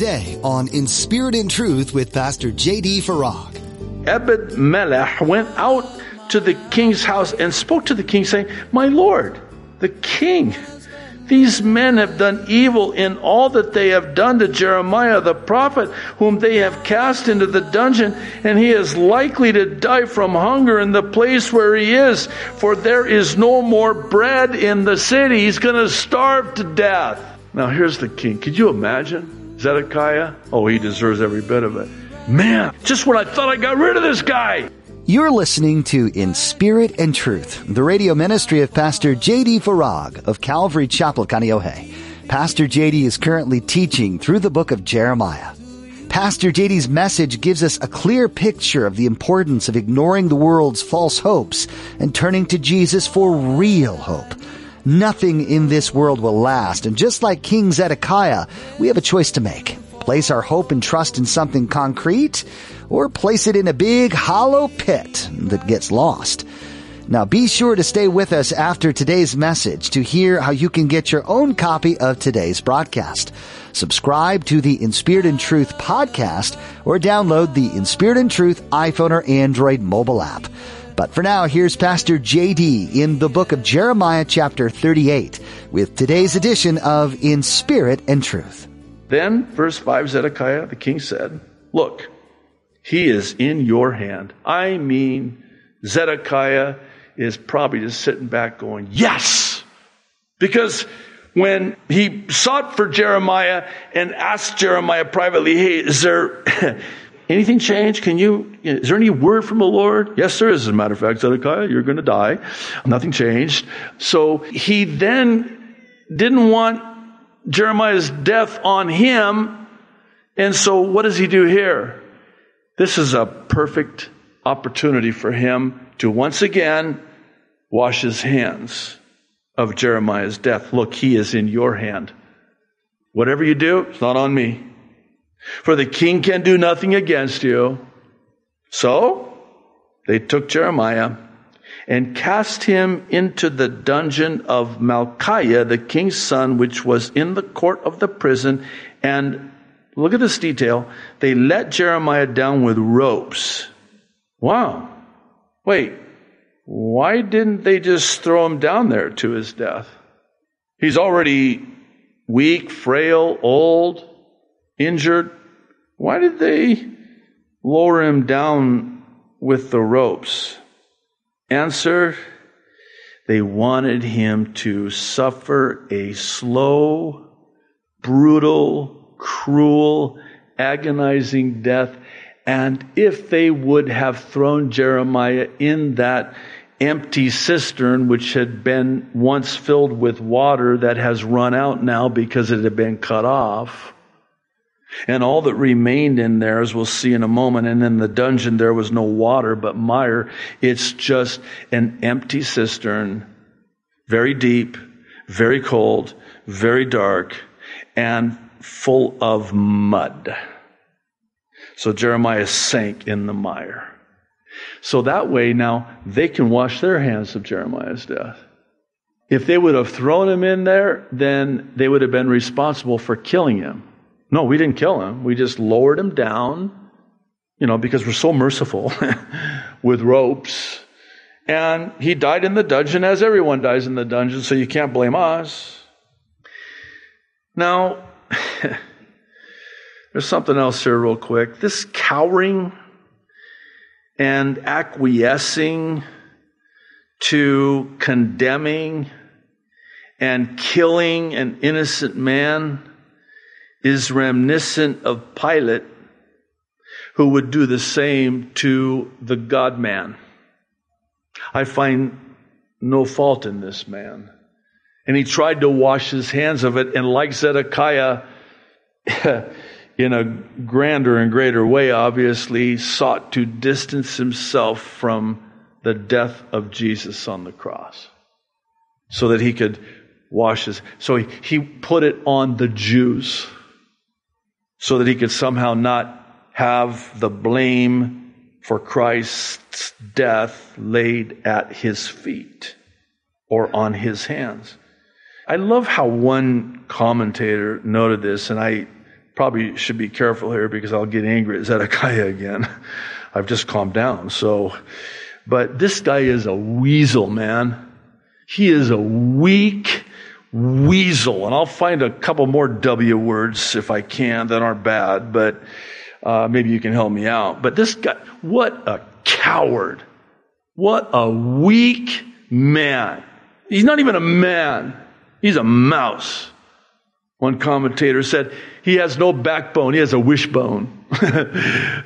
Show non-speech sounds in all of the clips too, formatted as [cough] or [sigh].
today on In Spirit and Truth with Pastor J.D. Farag. Ebed Melech went out to the king's house and spoke to the king, saying, My lord, the king, these men have done evil in all that they have done to Jeremiah the prophet, whom they have cast into the dungeon, and he is likely to die from hunger in the place where he is, for there is no more bread in the city. He's going to starve to death. Now, here's the king. Could you imagine Zedekiah? Oh, he deserves every bit of it. Man, just when I thought I got rid of this guy. You're listening to In Spirit and Truth, the radio ministry of Pastor J.D. Farag of Calvary Chapel, Kaneohe. Pastor J.D. is currently teaching through the book of Jeremiah. Pastor JD's message gives us a clear picture of the importance of ignoring the world's false hopes and turning to Jesus for real hope. Nothing in this world will last, and just like King Zedekiah, we have a choice to make. Place our hope and trust in something concrete, or place it in a big hollow pit that gets lost. Now be sure to stay with us after today's message to hear how you can get your own copy of today's broadcast. Subscribe to the Inspired In Spirit and Truth podcast or download the Inspired In Spirit and Truth iPhone or Android mobile app. But for now, here's Pastor JD in the book of Jeremiah chapter 38 with today's edition of In Spirit and Truth. Then, verse 5, Zedekiah the king said, Look, he is in your hand. I mean, Zedekiah is probably just sitting back going, Yes! Because when he sought for Jeremiah and asked Jeremiah privately, Hey, is there [laughs] anything changed? Can you, is there any word from the Lord? Yes, there is. As a matter of fact, Zedekiah, you're going to die. Nothing changed. So he then didn't want Jeremiah's death on him. And so what does he do here? This is a perfect opportunity for him to once again wash his hands of Jeremiah's death. Look, he is in your hand. Whatever you do, it's not on me. For the king can do nothing against you. So they took Jeremiah and cast him into the dungeon of Malchiah, the king's son, which was in the court of the prison. And look at this detail. They let Jeremiah down with ropes. Wow. Wait, why didn't they just throw him down there to his death? He's already weak, frail, old, injured. Why did they lower him down with the ropes? Answer they wanted him to suffer a slow, brutal, cruel, agonizing death. And if they would have thrown Jeremiah in that empty cistern, which had been once filled with water that has run out now because it had been cut off, and all that remained in there, as we'll see in a moment, and in the dungeon there was no water but mire. It's just an empty cistern, very deep, very cold, very dark, and full of mud. So Jeremiah sank in the mire. So that way now they can wash their hands of Jeremiah's death. If they would have thrown him in there, then they would have been responsible for killing him. No, we didn't kill him. We just lowered him down, you know, because we're so merciful [laughs] with ropes. And he died in the dungeon as everyone dies in the dungeon, so you can't blame us. Now, [laughs] there's something else here, real quick. This cowering and acquiescing to condemning and killing an innocent man is reminiscent of Pilate, who would do the same to the God man. I find no fault in this man. And he tried to wash his hands of it, and like Zedekiah, [laughs] in a grander and greater way, obviously, sought to distance himself from the death of Jesus on the cross so that he could wash his. So he, he put it on the Jews so that he could somehow not have the blame for Christ's death laid at his feet or on his hands. I love how one commentator noted this, and I probably should be careful here because I'll get angry at Zedekiah again. [laughs] I've just calmed down. So, but this guy is a weasel, man. He is a weak weasel. And I'll find a couple more W words if I can that aren't bad, but uh, maybe you can help me out. But this guy, what a coward. What a weak man. He's not even a man. He's a mouse. One commentator said, he has no backbone, he has a wishbone. [laughs]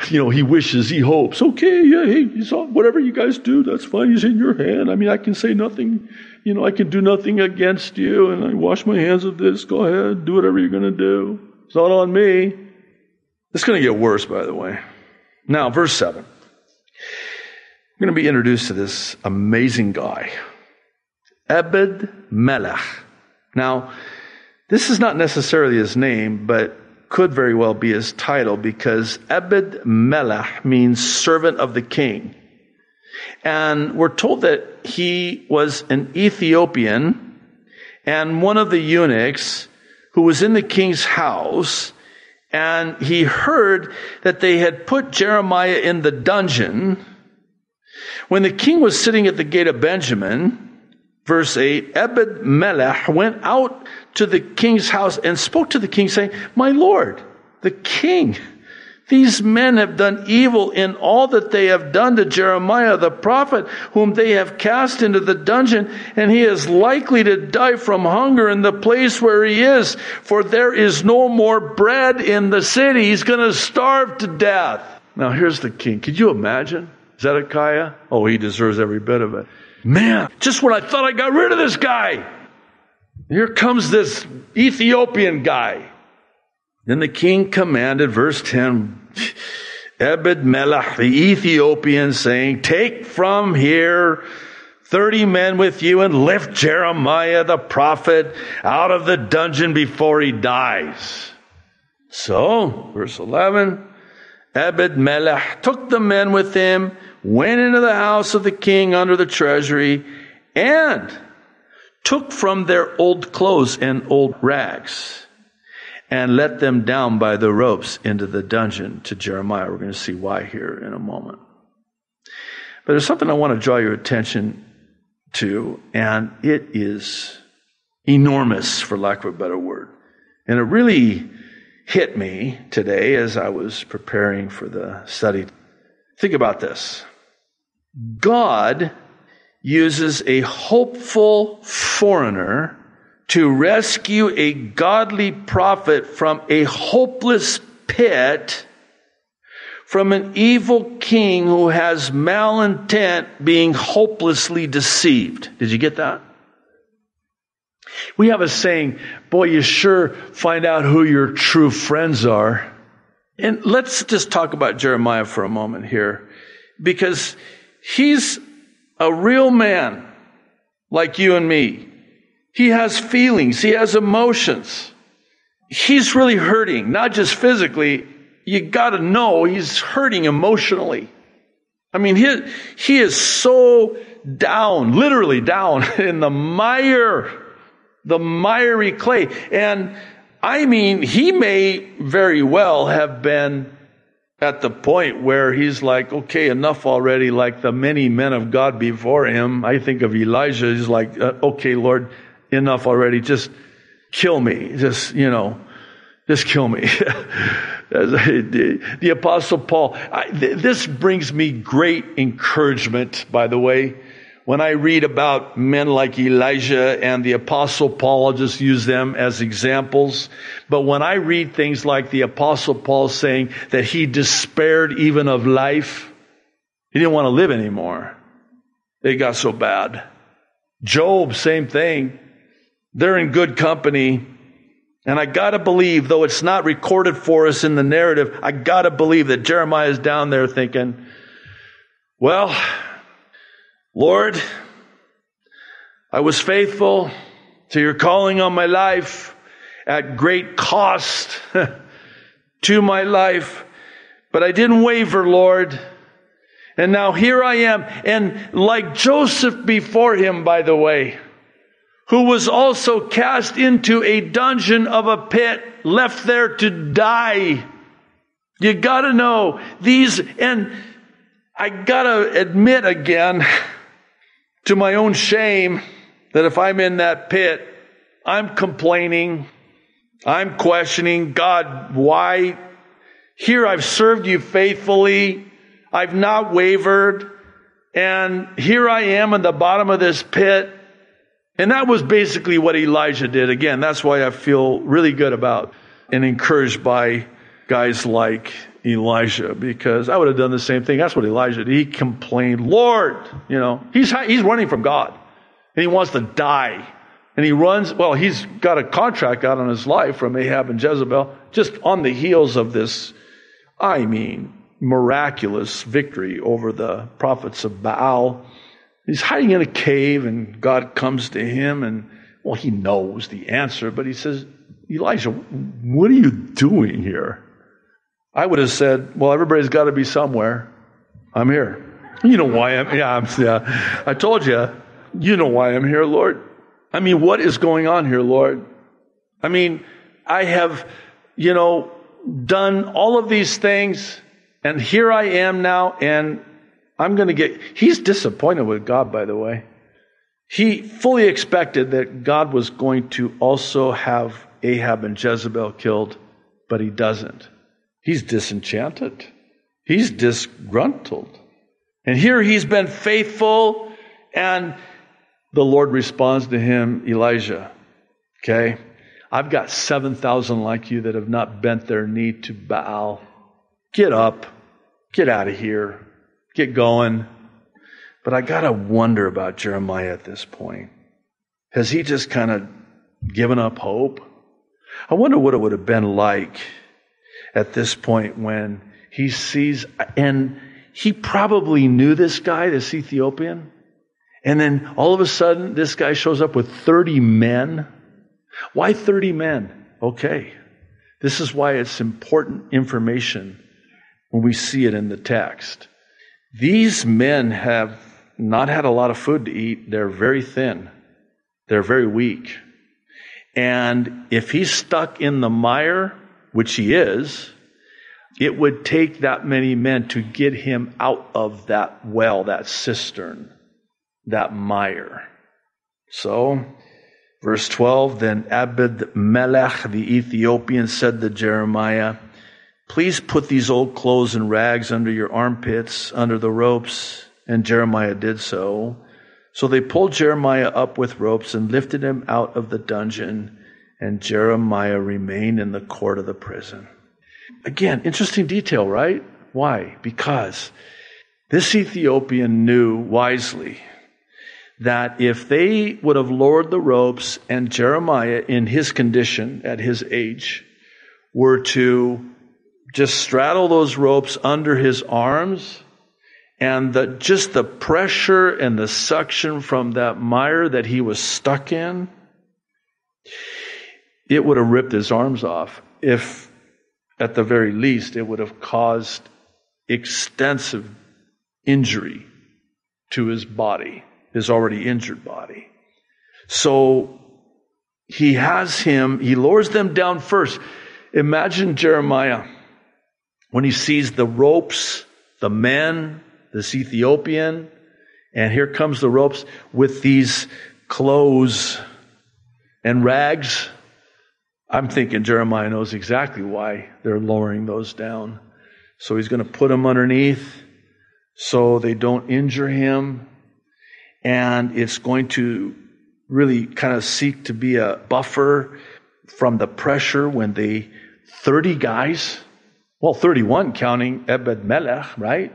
you know, he wishes, he hopes. Okay, yeah, hey, whatever you guys do, that's fine. He's in your hand. I mean, I can say nothing, you know, I can do nothing against you, and I wash my hands of this. Go ahead, do whatever you're going to do. It's not on me. It's going to get worse, by the way. Now, verse 7. We're going to be introduced to this amazing guy, Ebed Melech. Now, this is not necessarily his name, but could very well be his title because Ebed Melech means servant of the king. And we're told that he was an Ethiopian and one of the eunuchs who was in the king's house and he heard that they had put Jeremiah in the dungeon. When the king was sitting at the gate of Benjamin, verse 8, Ebed Melech went out to the king's house and spoke to the king saying, My Lord, the king, these men have done evil in all that they have done to Jeremiah the prophet, whom they have cast into the dungeon, and he is likely to die from hunger in the place where he is, for there is no more bread in the city. He's going to starve to death. Now here's the king. Could you imagine? Zedekiah? Oh, he deserves every bit of it. Man, just when I thought I got rid of this guy, here comes this Ethiopian guy. Then the king commanded, verse 10, Ebed Melech, the Ethiopian, saying, Take from here 30 men with you and lift Jeremiah the prophet out of the dungeon before he dies. So, verse 11, Ebed Melech took the men with him, went into the house of the king under the treasury, and took from their old clothes and old rags and let them down by the ropes into the dungeon to Jeremiah. We're going to see why here in a moment. But there's something I want to draw your attention to, and it is enormous, for lack of a better word. And it really hit me today as I was preparing for the study. Think about this God uses a hopeful foreigner to rescue a godly prophet from a hopeless pit from an evil king who has malintent being hopelessly deceived. Did you get that? We have a saying, boy, you sure find out who your true friends are. And let's just talk about Jeremiah for a moment here, because he's a real man like you and me. He has feelings. He has emotions. He's really hurting, not just physically. You gotta know he's hurting emotionally. I mean, he, he is so down, literally down [laughs] in the mire, the miry clay. And I mean, he may very well have been at the point where he's like, okay, enough already, like the many men of God before him. I think of Elijah. He's like, uh, okay, Lord, enough already. Just kill me. Just, you know, just kill me. [laughs] the apostle Paul, I, this brings me great encouragement, by the way. When I read about men like Elijah and the apostle Paul, I'll just use them as examples. But when I read things like the apostle Paul saying that he despaired even of life, he didn't want to live anymore. It got so bad. Job, same thing. They're in good company. And I gotta believe, though it's not recorded for us in the narrative, I gotta believe that Jeremiah is down there thinking, well, Lord, I was faithful to your calling on my life at great cost [laughs] to my life, but I didn't waver, Lord. And now here I am. And like Joseph before him, by the way, who was also cast into a dungeon of a pit left there to die. You gotta know these, and I gotta admit again, [laughs] to my own shame, that if I'm in that pit, I'm complaining, I'm questioning, God, why? Here I've served you faithfully, I've not wavered, and here I am in the bottom of this pit. And that was basically what Elijah did. Again, that's why I feel really good about and encouraged by guys like Elijah because I would have done the same thing. That's what Elijah did. He complained, Lord, you know, he's, he's running from God and he wants to die. And he runs, well, he's got a contract out on his life from Ahab and Jezebel just on the heels of this, I mean, miraculous victory over the prophets of Baal. He's hiding in a cave and God comes to him and, well, he knows the answer, but he says, Elijah, what are you doing here? I would have said, well, everybody's got to be somewhere. I'm here. You know why I'm, yeah, I'm, yeah. I told you, you know why I'm here, Lord. I mean, what is going on here, Lord? I mean, I have, you know, done all of these things and here I am now and I'm going to get, he's disappointed with God, by the way. He fully expected that God was going to also have Ahab and Jezebel killed, but he doesn't. He's disenchanted. He's disgruntled. And here he's been faithful, and the Lord responds to him, Elijah, okay, I've got 7,000 like you that have not bent their knee to Baal. Get up, get out of here, get going. But I got to wonder about Jeremiah at this point. Has he just kind of given up hope? I wonder what it would have been like at this point when he sees, and he probably knew this guy, this Ethiopian. And then all of a sudden, this guy shows up with 30 men. Why 30 men? Okay. This is why it's important information when we see it in the text. These men have not had a lot of food to eat. They're very thin. They're very weak. And if he's stuck in the mire, which he is, it would take that many men to get him out of that well, that cistern, that mire. So, verse 12, then Abed Melech the Ethiopian said to Jeremiah, Please put these old clothes and rags under your armpits, under the ropes. And Jeremiah did so. So they pulled Jeremiah up with ropes and lifted him out of the dungeon, and Jeremiah remained in the court of the prison. Again, interesting detail, right? Why? Because this Ethiopian knew wisely that if they would have lowered the ropes and Jeremiah, in his condition at his age, were to just straddle those ropes under his arms, and the, just the pressure and the suction from that mire that he was stuck in, it would have ripped his arms off. If at the very least, it would have caused extensive injury to his body, his already injured body. So he has him, he lowers them down first. Imagine Jeremiah when he sees the ropes, the men, this Ethiopian, and here comes the ropes with these clothes and rags I'm thinking Jeremiah knows exactly why they're lowering those down. So he's going to put them underneath so they don't injure him. And it's going to really kind of seek to be a buffer from the pressure when they, 30 guys, well, 31 counting Ebed Melech, right,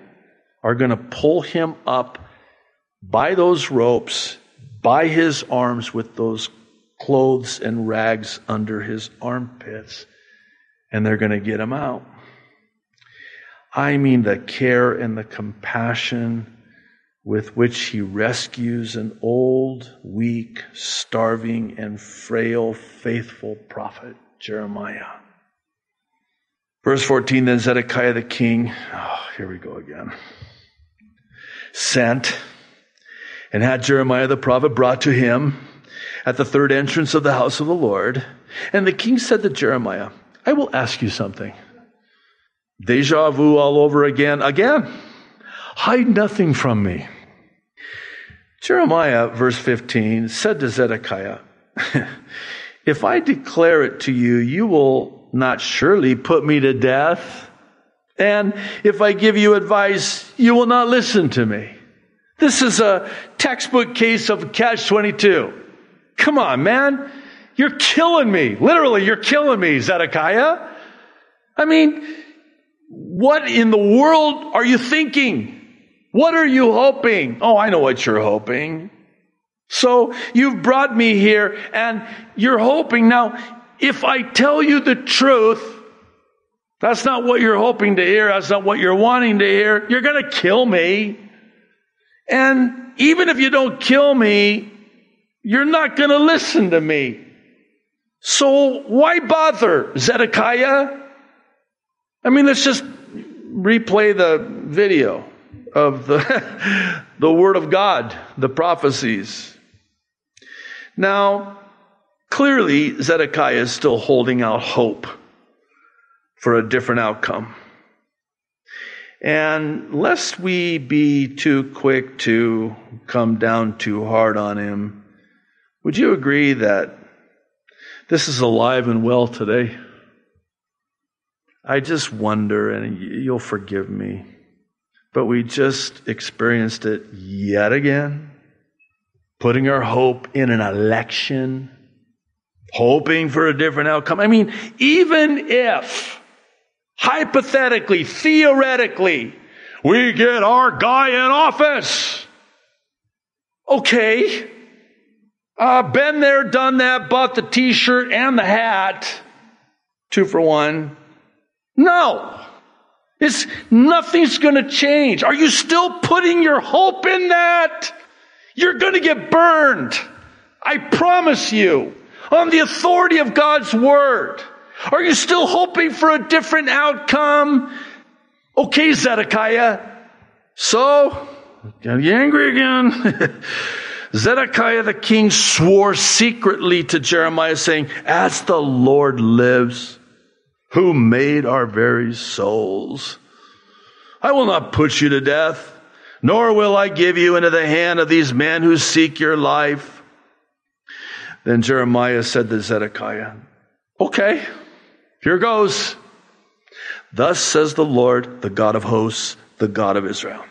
are going to pull him up by those ropes, by his arms with those clothes and rags under his armpits, and they're going to get him out. I mean, the care and the compassion with which he rescues an old, weak, starving, and frail, faithful prophet, Jeremiah. Verse 14 Then Zedekiah the king, oh, here we go again, sent and had Jeremiah the prophet brought to him at the third entrance of the house of the Lord. And the king said to Jeremiah, I will ask you something. Deja vu all over again. Again. Hide nothing from me. Jeremiah, verse 15, said to Zedekiah, [laughs] If I declare it to you, you will not surely put me to death. And if I give you advice, you will not listen to me. This is a textbook case of catch 22. Come on, man. You're killing me. Literally, you're killing me, Zedekiah. I mean, what in the world are you thinking? What are you hoping? Oh, I know what you're hoping. So you've brought me here and you're hoping. Now, if I tell you the truth, that's not what you're hoping to hear. That's not what you're wanting to hear. You're going to kill me. And even if you don't kill me, you're not going to listen to me. So why bother, Zedekiah? I mean, let's just replay the video of the, [laughs] the Word of God, the prophecies. Now, clearly, Zedekiah is still holding out hope for a different outcome. And lest we be too quick to come down too hard on him, would you agree that this is alive and well today? I just wonder, and you'll forgive me, but we just experienced it yet again, putting our hope in an election, hoping for a different outcome. I mean, even if, hypothetically, theoretically, we get our guy in office, okay, uh, been there, done that, bought the t shirt and the hat, two for one. No. It's nothing's going to change. Are you still putting your hope in that? You're going to get burned. I promise you. On the authority of God's word. Are you still hoping for a different outcome? Okay, Zedekiah. So, got you angry again. [laughs] Zedekiah the king swore secretly to Jeremiah saying, as the Lord lives, who made our very souls. I will not put you to death, nor will I give you into the hand of these men who seek your life. Then Jeremiah said to Zedekiah, Okay, here goes. Thus says the Lord, the God of hosts, the God of Israel.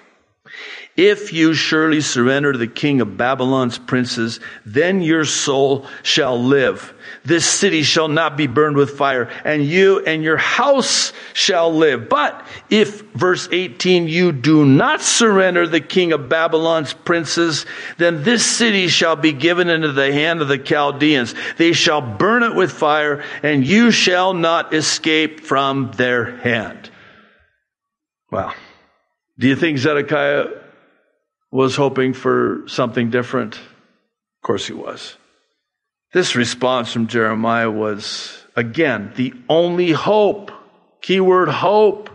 If you surely surrender to the king of Babylon's princes, then your soul shall live. This city shall not be burned with fire, and you and your house shall live. But if, verse 18, you do not surrender the king of Babylon's princes, then this city shall be given into the hand of the Chaldeans. They shall burn it with fire, and you shall not escape from their hand. Wow. Do you think Zedekiah was hoping for something different? Of course he was. This response from Jeremiah was, again, the only hope, keyword hope,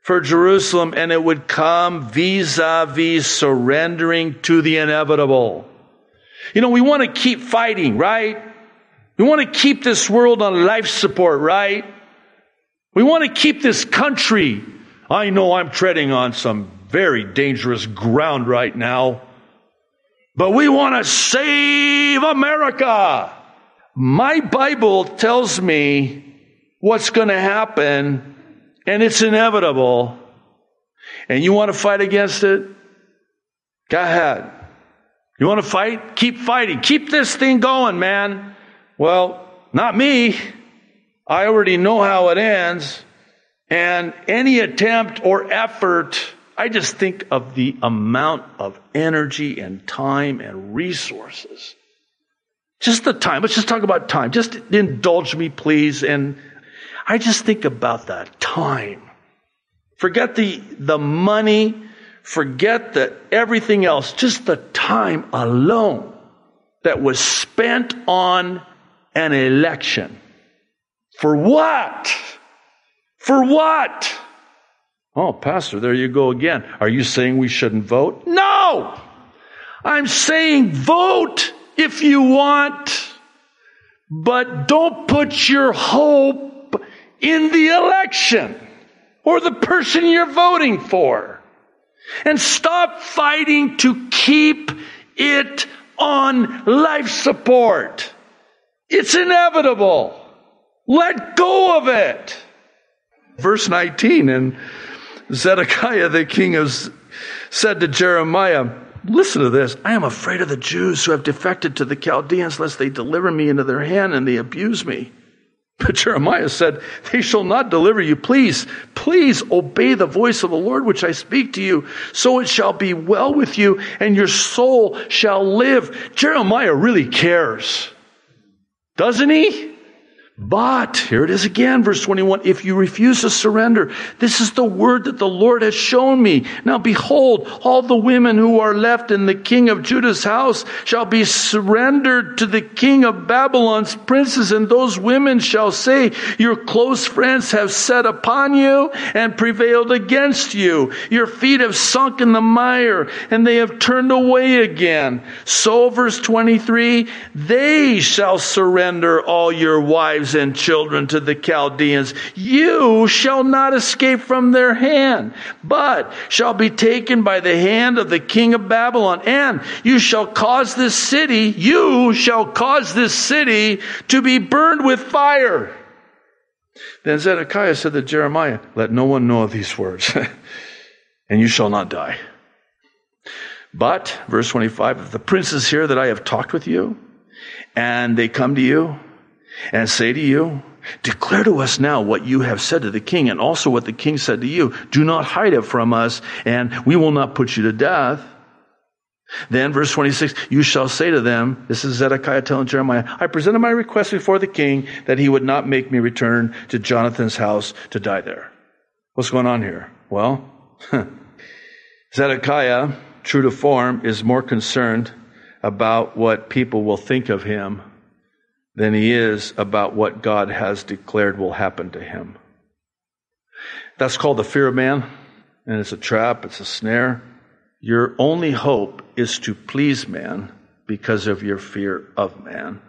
for Jerusalem, and it would come vis a vis surrendering to the inevitable. You know, we want to keep fighting, right? We want to keep this world on life support, right? We want to keep this country. I know I'm treading on some very dangerous ground right now. But we want to save America. My Bible tells me what's going to happen, and it's inevitable. And you want to fight against it? Go ahead. You want to fight? Keep fighting. Keep this thing going, man. Well, not me. I already know how it ends. And any attempt or effort I just think of the amount of energy and time and resources. Just the time. Let's just talk about time. Just indulge me, please. And I just think about that time. Forget the, the money. Forget the everything else. Just the time alone that was spent on an election. For what? For what? Oh, Pastor, there you go again. Are you saying we shouldn't vote? No! I'm saying vote if you want. But don't put your hope in the election or the person you're voting for. And stop fighting to keep it on life support. It's inevitable. Let go of it. Verse 19, and Zedekiah, the king, has said to Jeremiah, Listen to this. I am afraid of the Jews who have defected to the Chaldeans, lest they deliver me into their hand and they abuse me. But Jeremiah said, They shall not deliver you. Please, please obey the voice of the Lord which I speak to you. So it shall be well with you and your soul shall live. Jeremiah really cares. Doesn't he? But, here it is again, verse 21, if you refuse to surrender, this is the word that the Lord has shown me. Now behold, all the women who are left in the king of Judah's house shall be surrendered to the king of Babylon's princes, and those women shall say, your close friends have set upon you and prevailed against you. Your feet have sunk in the mire, and they have turned away again. So, verse 23, they shall surrender all your wives and children to the Chaldeans. You shall not escape from their hand, but shall be taken by the hand of the king of Babylon. And you shall cause this city, you shall cause this city to be burned with fire. Then Zedekiah said to Jeremiah, Let no one know of these words, [laughs] and you shall not die. But, verse 25, if the princes hear that I have talked with you, and they come to you, and say to you, Declare to us now what you have said to the king, and also what the king said to you. Do not hide it from us, and we will not put you to death. Then, verse 26, you shall say to them, this is Zedekiah telling Jeremiah, I presented my request before the king that he would not make me return to Jonathan's house to die there. What's going on here? Well, [laughs] Zedekiah, true to form, is more concerned about what people will think of him than he is about what God has declared will happen to him. That's called the fear of man, and it's a trap, it's a snare. Your only hope is to please man because of your fear of man.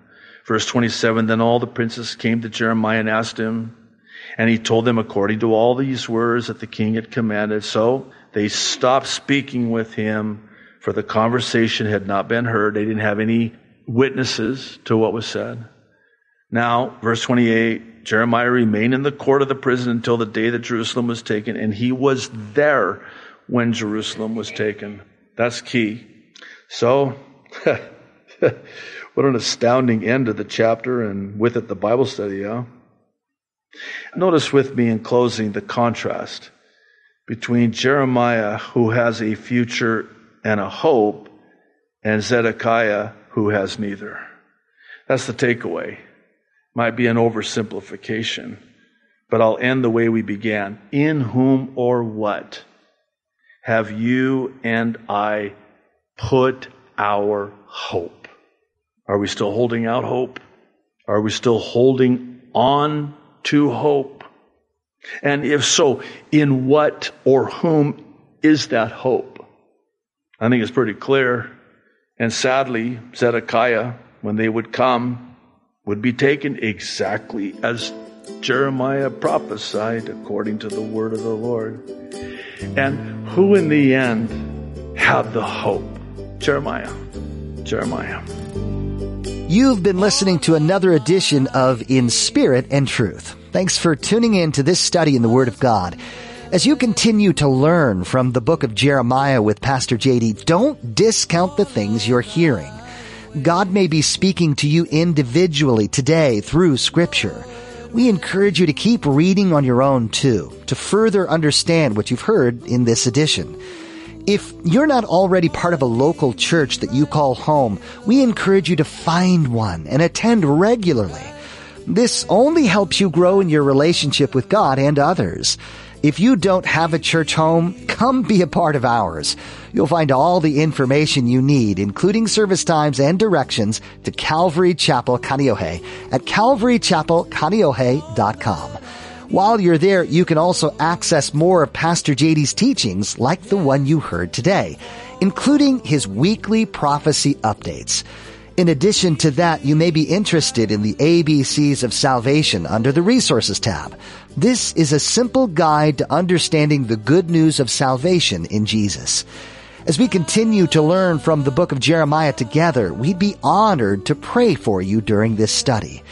Verse 27 Then all the princes came to Jeremiah and asked him, and he told them according to all these words that the king had commanded. So they stopped speaking with him, for the conversation had not been heard. They didn't have any witnesses to what was said. Now, verse 28, Jeremiah remained in the court of the prison until the day that Jerusalem was taken, and he was there when Jerusalem was taken. That's key. So, [laughs] what an astounding end to the chapter, and with it the Bible study, yeah? Notice with me in closing the contrast between Jeremiah, who has a future and a hope, and Zedekiah, who has neither. That's the takeaway might be an oversimplification, but I'll end the way we began. In whom or what have you and I put our hope? Are we still holding out hope? Are we still holding on to hope? And if so, in what or whom is that hope? I think it's pretty clear. And sadly, Zedekiah, when they would come would be taken exactly as Jeremiah prophesied according to the word of the Lord. And who in the end had the hope? Jeremiah. Jeremiah. You've been listening to another edition of In Spirit and Truth. Thanks for tuning in to this study in the Word of God. As you continue to learn from the book of Jeremiah with Pastor JD, don't discount the things you're hearing. God may be speaking to you individually today through scripture. We encourage you to keep reading on your own too, to further understand what you've heard in this edition. If you're not already part of a local church that you call home, we encourage you to find one and attend regularly. This only helps you grow in your relationship with God and others. If you don't have a church home, come be a part of ours. You'll find all the information you need, including service times and directions to Calvary Chapel Kaneohe at calvarychapelkaneohe.com. While you're there, you can also access more of Pastor JD's teachings like the one you heard today, including his weekly prophecy updates. In addition to that, you may be interested in the ABCs of salvation under the resources tab. This is a simple guide to understanding the good news of salvation in Jesus. As we continue to learn from the book of Jeremiah together, we'd be honored to pray for you during this study.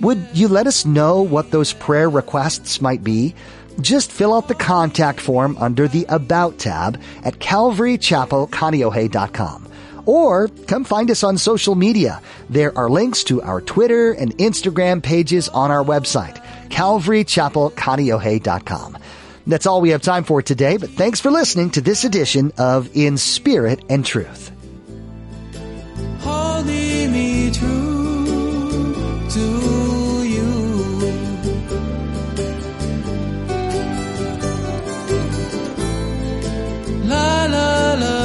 Would you let us know what those prayer requests might be? Just fill out the contact form under the About tab at calvarychapelkaneohe.com. Or come find us on social media. There are links to our Twitter and Instagram pages on our website, calvarychapelkaneohe.com. That's all we have time for today, but thanks for listening to this edition of In Spirit and Truth. Holding me true to you. La la la.